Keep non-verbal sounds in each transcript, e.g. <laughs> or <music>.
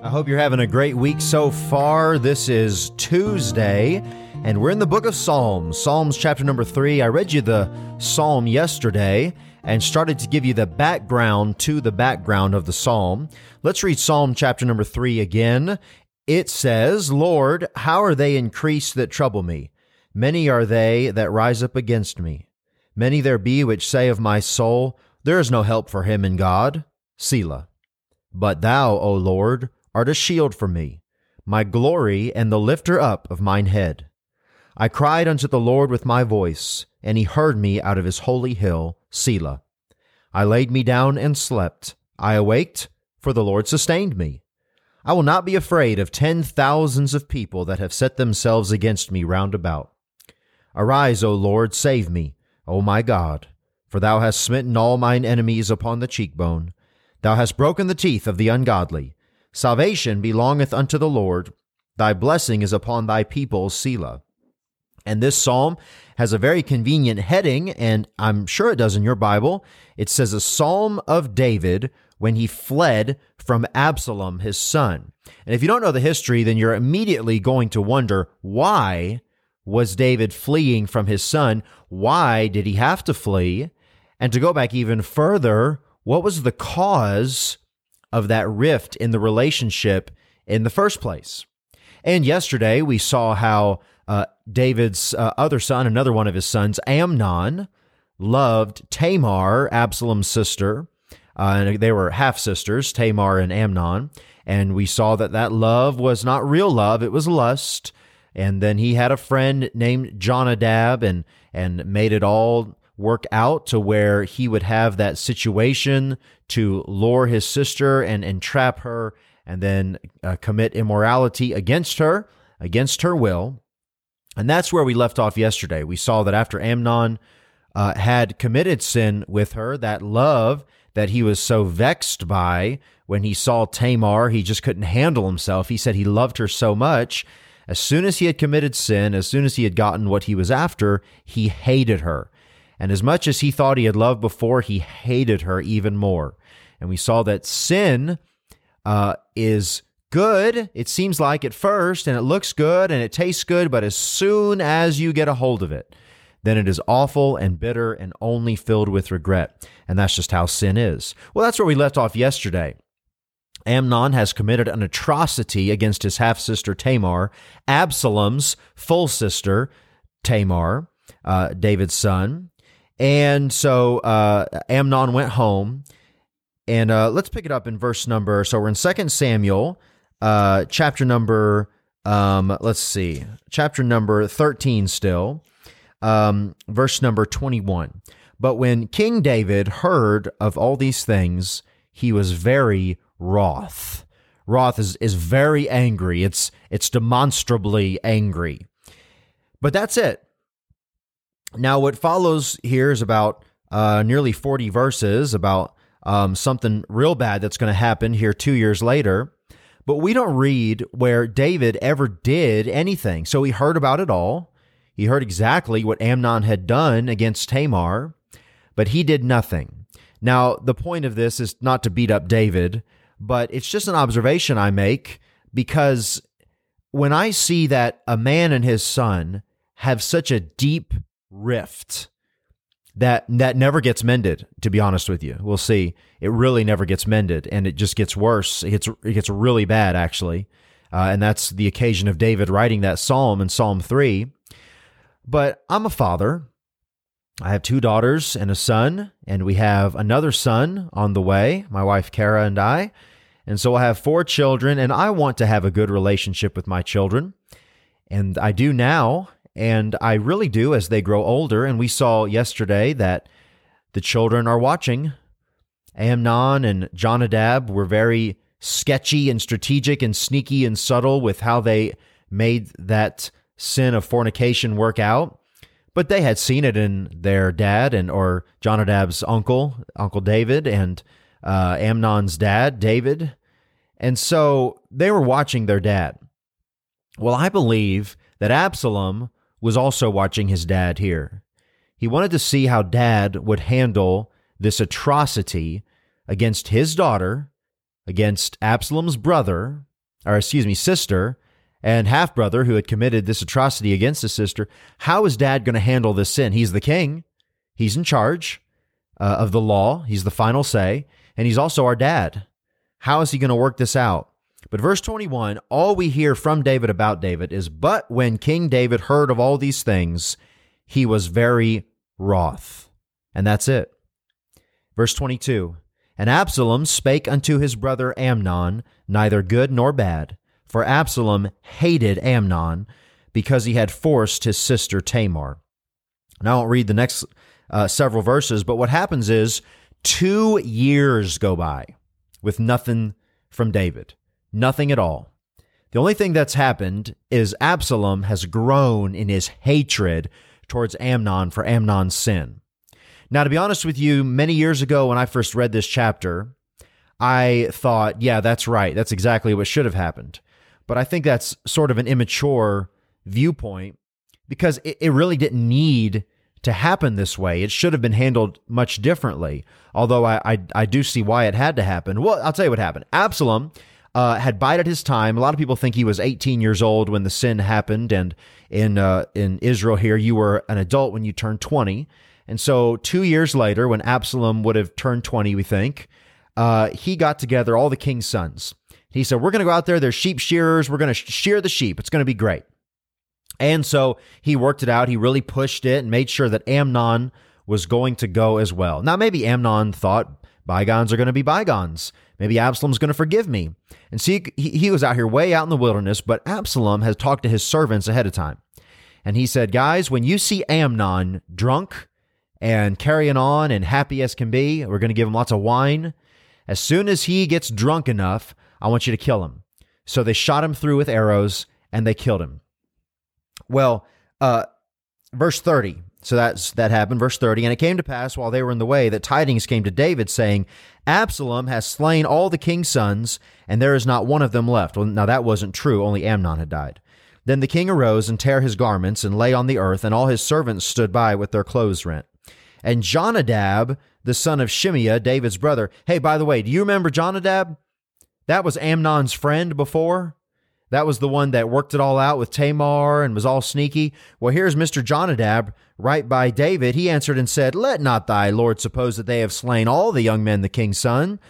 I hope you're having a great week so far. This is Tuesday, and we're in the book of Psalms, Psalms chapter number three. I read you the psalm yesterday and started to give you the background to the background of the psalm. Let's read Psalm chapter number three again. It says, Lord, how are they increased that trouble me? Many are they that rise up against me. Many there be which say of my soul, There is no help for him in God. Selah. But thou, O Lord, art a shield for me, my glory and the lifter up of mine head. I cried unto the Lord with my voice, and he heard me out of his holy hill, Selah. I laid me down and slept. I awaked, for the Lord sustained me. I will not be afraid of ten thousands of people that have set themselves against me round about. Arise, O Lord, save me, O my God, for thou hast smitten all mine enemies upon the cheekbone. Thou hast broken the teeth of the ungodly. Salvation belongeth unto the Lord. Thy blessing is upon thy people, Selah. And this psalm has a very convenient heading, and I'm sure it does in your Bible. It says, A Psalm of David when he fled from Absalom, his son. And if you don't know the history, then you're immediately going to wonder why was David fleeing from his son? Why did he have to flee? And to go back even further, what was the cause of that rift in the relationship in the first place? And yesterday we saw how uh, David's uh, other son, another one of his sons, Amnon, loved Tamar, Absalom's sister. Uh, and they were half sisters, Tamar and Amnon. And we saw that that love was not real love, it was lust. And then he had a friend named Jonadab and, and made it all work out to where he would have that situation to lure his sister and entrap her and then uh, commit immorality against her, against her will. And that's where we left off yesterday. We saw that after Amnon uh, had committed sin with her, that love that he was so vexed by when he saw Tamar, he just couldn't handle himself. He said he loved her so much. As soon as he had committed sin, as soon as he had gotten what he was after, he hated her. And as much as he thought he had loved before, he hated her even more. And we saw that sin uh, is good. It seems like at first, and it looks good and it tastes good, but as soon as you get a hold of it, then it is awful and bitter and only filled with regret. And that's just how sin is. Well, that's where we left off yesterday. Amnon has committed an atrocity against his half sister Tamar, Absalom's full sister Tamar, uh, David's son. And so uh, Amnon went home. And uh, let's pick it up in verse number. So we're in Second Samuel, uh, chapter number, um, let's see, chapter number 13 still, um, verse number 21. But when King David heard of all these things, he was very wroth. Wroth is, is very angry. It's it's demonstrably angry. But that's it. Now, what follows here is about uh, nearly 40 verses about um, something real bad that's going to happen here two years later. But we don't read where David ever did anything. So he heard about it all. He heard exactly what Amnon had done against Tamar, but he did nothing. Now, the point of this is not to beat up David, but it's just an observation I make because when I see that a man and his son have such a deep rift that that never gets mended to be honest with you. We'll see. It really never gets mended and it just gets worse. It gets it gets really bad actually. Uh, and that's the occasion of David writing that psalm in Psalm 3 but I'm a father. I have two daughters and a son and we have another son on the way my wife Kara and I. And so I have four children and I want to have a good relationship with my children. And I do now and I really do as they grow older. And we saw yesterday that the children are watching. Amnon and Jonadab were very sketchy and strategic and sneaky and subtle with how they made that sin of fornication work out. But they had seen it in their dad and or Jonadab's uncle, Uncle David, and uh, Amnon's dad, David. And so they were watching their dad. Well, I believe that Absalom was also watching his dad here. He wanted to see how dad would handle this atrocity against his daughter, against Absalom's brother, or excuse me, sister and half brother who had committed this atrocity against his sister, how is dad going to handle this sin? He's the king, he's in charge uh, of the law, he's the final say, and he's also our dad. How is he going to work this out? But verse 21, all we hear from David about David is, But when King David heard of all these things, he was very wroth. And that's it. Verse 22, And Absalom spake unto his brother Amnon, neither good nor bad, for Absalom hated Amnon because he had forced his sister Tamar. Now, I won't read the next uh, several verses, but what happens is two years go by with nothing from David, nothing at all. The only thing that's happened is Absalom has grown in his hatred towards Amnon for Amnon's sin. Now, to be honest with you, many years ago when I first read this chapter, I thought, yeah, that's right. That's exactly what should have happened. But I think that's sort of an immature viewpoint because it, it really didn't need to happen this way. It should have been handled much differently. Although I, I, I do see why it had to happen. Well, I'll tell you what happened. Absalom uh, had bided his time. A lot of people think he was 18 years old when the sin happened, and in uh, in Israel here, you were an adult when you turned 20. And so, two years later, when Absalom would have turned 20, we think, uh, he got together all the king's sons he said, We're going to go out there. There's sheep shearers. We're going to shear the sheep. It's going to be great. And so he worked it out. He really pushed it and made sure that Amnon was going to go as well. Now, maybe Amnon thought bygones are going to be bygones. Maybe Absalom's going to forgive me. And see, he, was out here way out in the wilderness, but Absalom has talked to his servants ahead of time. And he said, Guys, when you see Amnon drunk and carrying on and happy as can be, we're going to give him lots of wine. As soon as he gets drunk enough, I want you to kill him. So they shot him through with arrows and they killed him. Well, uh, verse 30. So that's that happened. Verse 30. And it came to pass while they were in the way that tidings came to David, saying, Absalom has slain all the king's sons, and there is not one of them left. Well, now that wasn't true. Only Amnon had died. Then the king arose and tare his garments and lay on the earth, and all his servants stood by with their clothes rent. And Jonadab, the son of Shimeah, David's brother. Hey, by the way, do you remember Jonadab? That was Amnon's friend before. That was the one that worked it all out with Tamar and was all sneaky. Well, here's Mr. Jonadab right by David. He answered and said, Let not thy Lord suppose that they have slain all the young men, the king's son,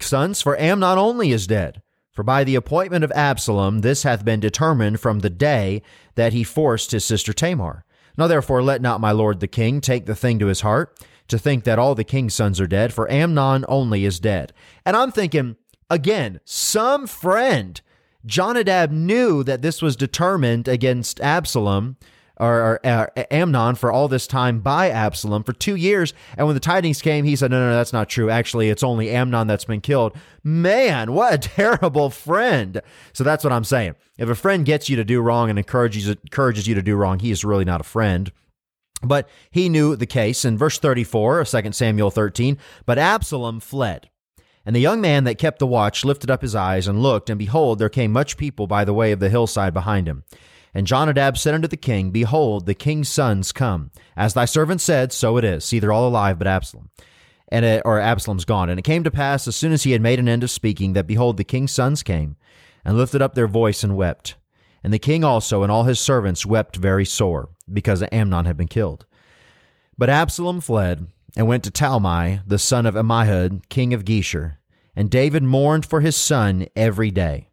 sons, for Amnon only is dead. For by the appointment of Absalom, this hath been determined from the day that he forced his sister Tamar. Now therefore let not my lord the king take the thing to his heart, to think that all the king's sons are dead, for Amnon only is dead. And I'm thinking, Again, some friend. Jonadab knew that this was determined against Absalom or, or uh, Amnon for all this time by Absalom for two years. And when the tidings came, he said, No, no, no, that's not true. Actually, it's only Amnon that's been killed. Man, what a <laughs> terrible friend. So that's what I'm saying. If a friend gets you to do wrong and encourages, encourages you to do wrong, he is really not a friend. But he knew the case. In verse 34 of 2 Samuel 13, but Absalom fled and the young man that kept the watch lifted up his eyes and looked, and behold, there came much people by the way of the hillside behind him. And Jonadab said unto the king, Behold, the king's sons come. As thy servant said, so it is. See, they're all alive, but Absalom. And it, or Absalom's gone. And it came to pass, as soon as he had made an end of speaking, that behold, the king's sons came, and lifted up their voice and wept. And the king also and all his servants wept very sore, because Amnon had been killed. But Absalom fled, and went to Talmai, the son of Ammihud, king of Geshur. And David mourned for his son every day.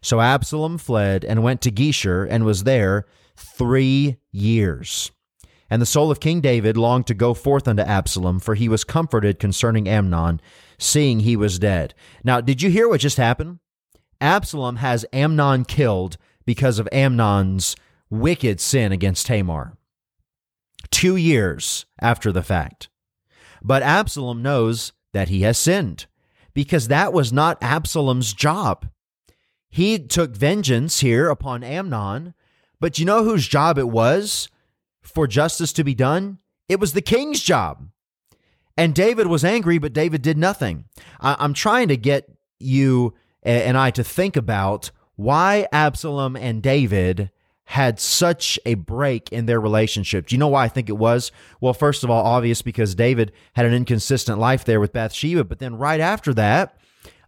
So Absalom fled and went to Geshur and was there three years. And the soul of King David longed to go forth unto Absalom, for he was comforted concerning Amnon, seeing he was dead. Now, did you hear what just happened? Absalom has Amnon killed because of Amnon's wicked sin against Tamar. Two years after the fact. But Absalom knows that he has sinned because that was not Absalom's job. He took vengeance here upon Amnon, but you know whose job it was for justice to be done? It was the king's job. And David was angry, but David did nothing. I- am trying to get you and I to think about why Absalom and David had such a break in their relationship. Do you know why I think it was? Well, first of all, obvious because David had an inconsistent life there with Bathsheba, but then right after that,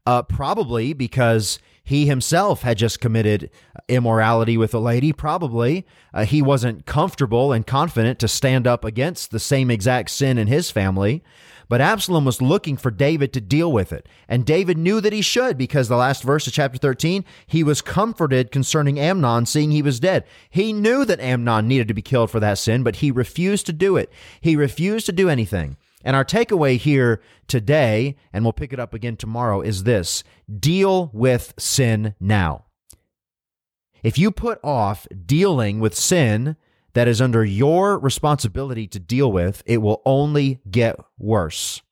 uh, probably because He himself had just committed immorality with a lady, probably. Uh, he wasn't comfortable and confident to stand up against the same exact sin in his family. But Absalom was looking for David to deal with it. And David knew that he should because the last verse of chapter 13, he was comforted concerning Amnon, seeing he was dead. He knew that Amnon needed to be killed for that sin, but he refused to do it. He refused to do anything. And our takeaway here today, and we'll pick it up again tomorrow, is this deal with sin now. If you put off dealing with sin that is under your responsibility to deal with, it will only get worse.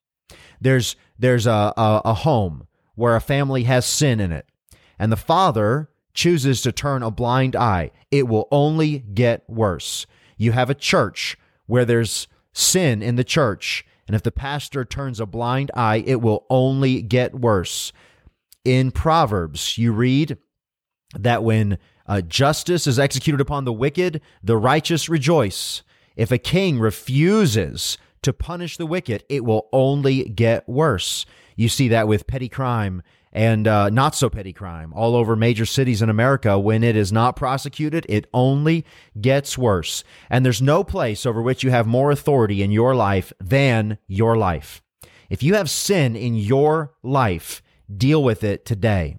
There's, there's a, a, a home where a family has sin in it, and the father chooses to turn a blind eye. It will only get worse. You have a church where there's sin in the church, and if the pastor turns a blind eye, it will only get worse. In Proverbs, you read that when uh, justice is executed upon the wicked, the righteous rejoice. If a king refuses to punish the wicked, it will only get worse. You see that with petty crime and uh, not so petty crime all over major cities in America. When it is not prosecuted, it only gets worse. And there's no place over which you have more authority in your life than your life. If you have sin in your life, deal with it today.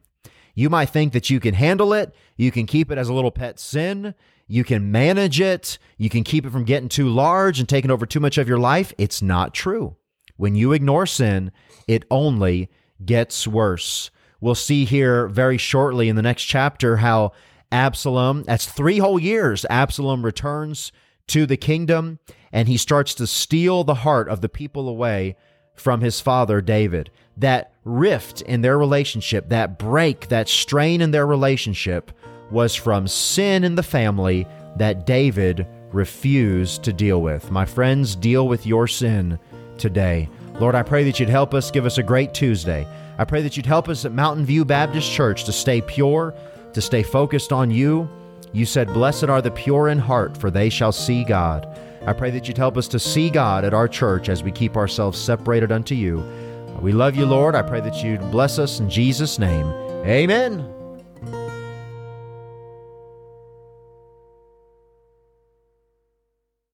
You might think that you can handle it. You can keep it as a little pet sin. You can manage it. You can keep it from getting too large and taking over too much of your life. It's not true. When you ignore sin, it only gets worse. We'll see here very shortly in the next chapter how Absalom, that's three whole years, Absalom returns to the kingdom and he starts to steal the heart of the people away from his father David. That rift in their relationship, that break, that strain in their relationship was from sin in the family that David refused to deal with. My friends, deal with your sin today. Lord, I pray that you'd help us, give us a great Tuesday. I pray that you'd help us at Mountain View Baptist Church to stay pure, to stay focused on you. You said, Blessed are the pure in heart, for they shall see God. I pray that you'd help us to see God at our church as we keep ourselves separated unto you. We love you, Lord. I pray that you'd bless us in Jesus' name. Amen.